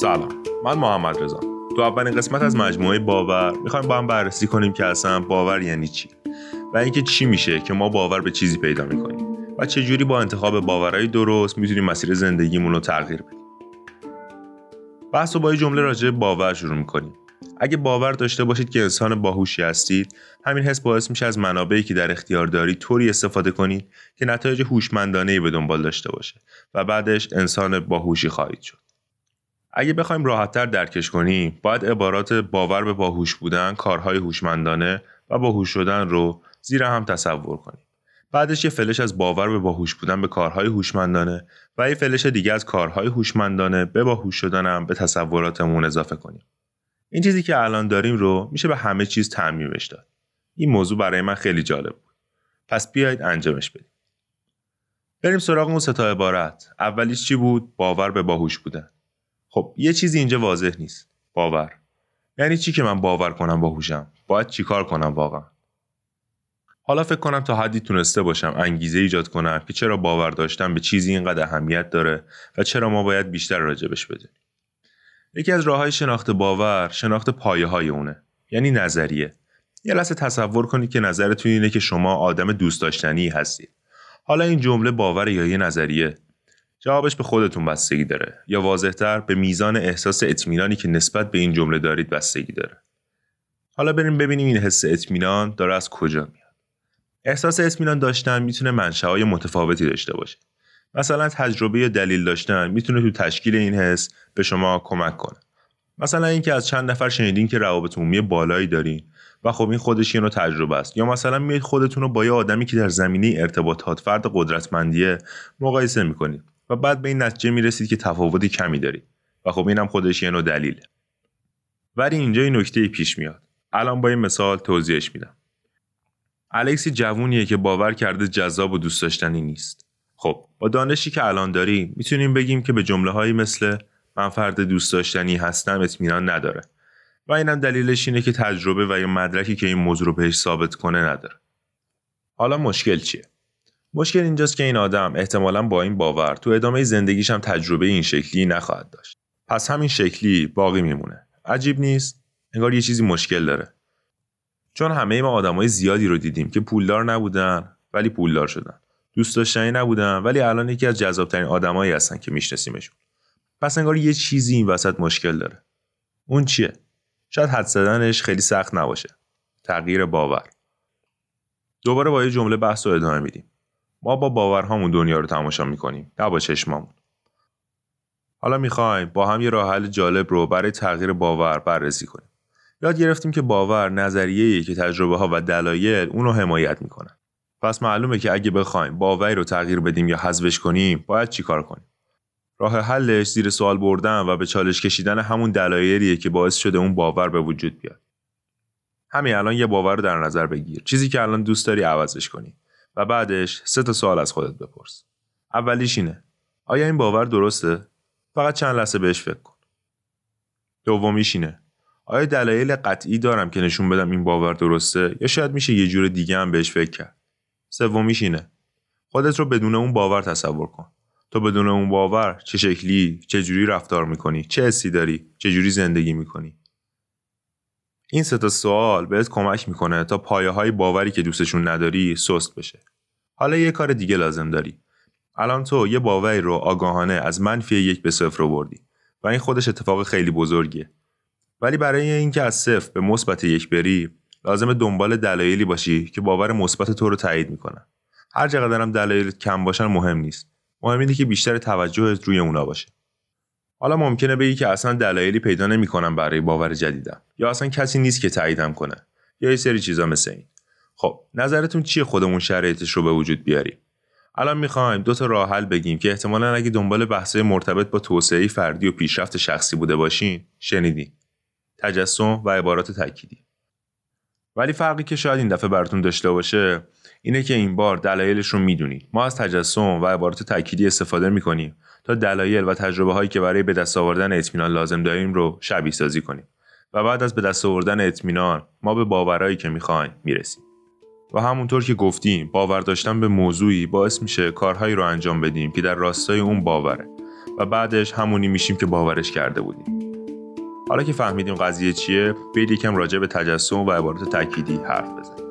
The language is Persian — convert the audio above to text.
سلام. من محمد رضا. تو اولین قسمت از مجموعه باور می‌خوایم با هم بررسی کنیم که اصلا باور یعنی چی و اینکه چی میشه که ما باور به چیزی پیدا می‌کنیم و چجوری با انتخاب باورهای درست می‌تونیم مسیر زندگیمون رو تغییر بدیم. بحث با یه جمله راجع باور شروع می‌کنیم. اگه باور داشته باشید که انسان باهوشی هستید همین حس باعث میشه از منابعی که در اختیار دارید طوری استفاده کنید که نتایج هوشمندانه به دنبال داشته باشه و بعدش انسان باهوشی خواهید شد. اگه بخوایم راحتتر درکش کنیم باید عبارات باور به باهوش بودن کارهای هوشمندانه و باهوش شدن رو زیر هم تصور کنیم. بعدش یه فلش از باور به باهوش بودن به کارهای هوشمندانه و یه فلش دیگه از کارهای هوشمندانه به باهوش شدن هم به تصوراتمون اضافه کنیم. این چیزی که الان داریم رو میشه به همه چیز تعمیمش داد. این موضوع برای من خیلی جالب بود. پس بیایید انجامش بدیم. بریم سراغ اون ستا عبارت. اولیش چی بود؟ باور به باهوش بودن. خب یه چیزی اینجا واضح نیست. باور. یعنی چی که من باور کنم باهوشم؟ باید چیکار کنم واقعا؟ حالا فکر کنم تا حدی تونسته باشم انگیزه ایجاد کنم که چرا باور داشتن به چیزی اینقدر اهمیت داره و چرا ما باید بیشتر راجبش بدونیم. یکی از راه های شناخت باور شناخت پایه های اونه یعنی نظریه. یه لحظه تصور کنید که نظرتون اینه که شما آدم دوست داشتنی هستید. حالا این جمله باور یا یه نظریه؟ جوابش به خودتون بستگی داره. یا واضحتر به میزان احساس اطمینانی که نسبت به این جمله دارید بستگی داره. حالا بریم ببینیم این حس اطمینان داره از کجا میاد. احساس اطمینان داشتن می‌تونه منشأهای متفاوتی داشته باشه. مثلا تجربه یا دلیل داشتن می‌تونه تو تشکیل این حس به شما کمک کنه. مثلا اینکه از چند نفر شنیدین که روابط عمومی بالایی دارین و خب این خودش یه نوع تجربه است. یا مثلا میید خودتون رو با یه آدمی که در زمینه ارتباطات فرد قدرتمندیه مقایسه می‌کنید. و بعد به این نتیجه می‌رسید که تفاوتی کمی دارید و خب اینم خودش یه نوع دلیله ولی اینجا این نکته پیش میاد. الان با این مثال توضیحش میدم. الکسی جوونیه که باور کرده جذاب و دوست داشتنی نیست. خب با دانشی که الان داریم می‌تونیم بگیم که به جمله هایی مثل من فرد دوست داشتنی هستم اطمینان نداره. و اینم دلیلش اینه که تجربه و یا مدرکی که این موضوع رو بهش ثابت کنه نداره. حالا مشکل چیه؟ مشکل اینجاست که این آدم احتمالا با این باور تو ادامه زندگیش هم تجربه این شکلی نخواهد داشت. پس همین شکلی باقی میمونه. عجیب نیست؟ انگار یه چیزی مشکل داره. چون همه ما آدمای زیادی رو دیدیم که پولدار نبودن ولی پولدار شدن. دوست داشتنی نبودن ولی الان یکی از جذابترین آدمایی هستن که میشناسیمشون. پس انگار یه چیزی این وسط مشکل داره. اون چیه؟ شاید حد زدنش خیلی سخت نباشه. تغییر باور. دوباره با یه جمله بحث رو ادامه میدیم. ما با باورهامون دنیا رو تماشا می‌کنیم نه با چشمامون. حالا می‌خوایم با هم یه راه حل جالب رو برای تغییر باور بررسی کنیم. یاد گرفتیم که باور نظریه‌ای که تجربه ها و دلایل اون رو حمایت می‌کنن. پس معلومه که اگه بخوایم باوری رو تغییر بدیم یا حذفش کنیم باید چیکار کنیم؟ راه حلش زیر سوال بردن و به چالش کشیدن همون دلایلیه که باعث شده اون باور به وجود بیاد. همین الان یه باور رو در نظر بگیر. چیزی که الان دوست داری عوضش کنی. و بعدش سه تا سوال از خودت بپرس. اولیش اینه. آیا این باور درسته؟ فقط چند لحظه بهش فکر کن. دومیش اینه. آیا دلایل قطعی دارم که نشون بدم این باور درسته؟ یا شاید میشه یه جور دیگه هم بهش فکر کرد؟ سومیش اینه. خودت رو بدون اون باور تصور کن. تو بدون اون باور چه شکلی چه جوری رفتار می‌کنی؟ چه حسی داری؟ چه جوری زندگی می‌کنی؟ این سه تا سوال بهت کمک می‌کنه تا پایه های باوری که دوستشون نداری سست بشه. حالا یه کار دیگه لازم داری. الان تو یه باوری رو آگاهانه از منفی یک به صفر رو بردی و این خودش اتفاق خیلی بزرگیه. ولی برای اینکه از صفر به مثبت یک بری لازم دنبال دلایلی باشی که باور مثبت تو رو تایید می‌کنن. هر چقدر هم دلایل کم باشن مهم نیست. مهم اینه که بیشتر توجهت روی اونا باشه. حالا ممکنه بگی که اصلا دلایلی پیدا نمی‌کنم برای باور جدیدم. یا اصلا کسی نیست که تاییدم کنه. یا یه سری چیزا مثل این. خب نظرتون چیه خودمون شرایطش رو به وجود بیاریم؟ الان می‌خوایم دو تا راه حل بگیم که احتمالا اگه دنبال بحث مرتبط با توسعه فردی و پیشرفت شخصی بوده باشین شنیدین. تجسم و عبارات تأکیدی. ولی فرقی که شاید این دفعه براتون داشته باشه اینه که این بار دلایلش رو می‌دونید ما از تجسم و عبارات تأکیدی استفاده می‌کنیم تا دلایل و تجربه هایی که برای به دست آوردن اطمینان لازم داریم رو شبیه سازی کنیم. و بعد از به دست آوردن اطمینان ما به باورهایی که می‌خوایم می‌رسیم. و همونطور که گفتیم باور داشتن به موضوعی باعث میشه کارهایی رو انجام بدیم که در راستای اون باوره. و بعدش همونی میشیم که باورش کرده بودیم. حالا که فهمیدیم قضیه چیه برید یکم راجع به تجسم و عبارت تأکیدی حرف بزنیم.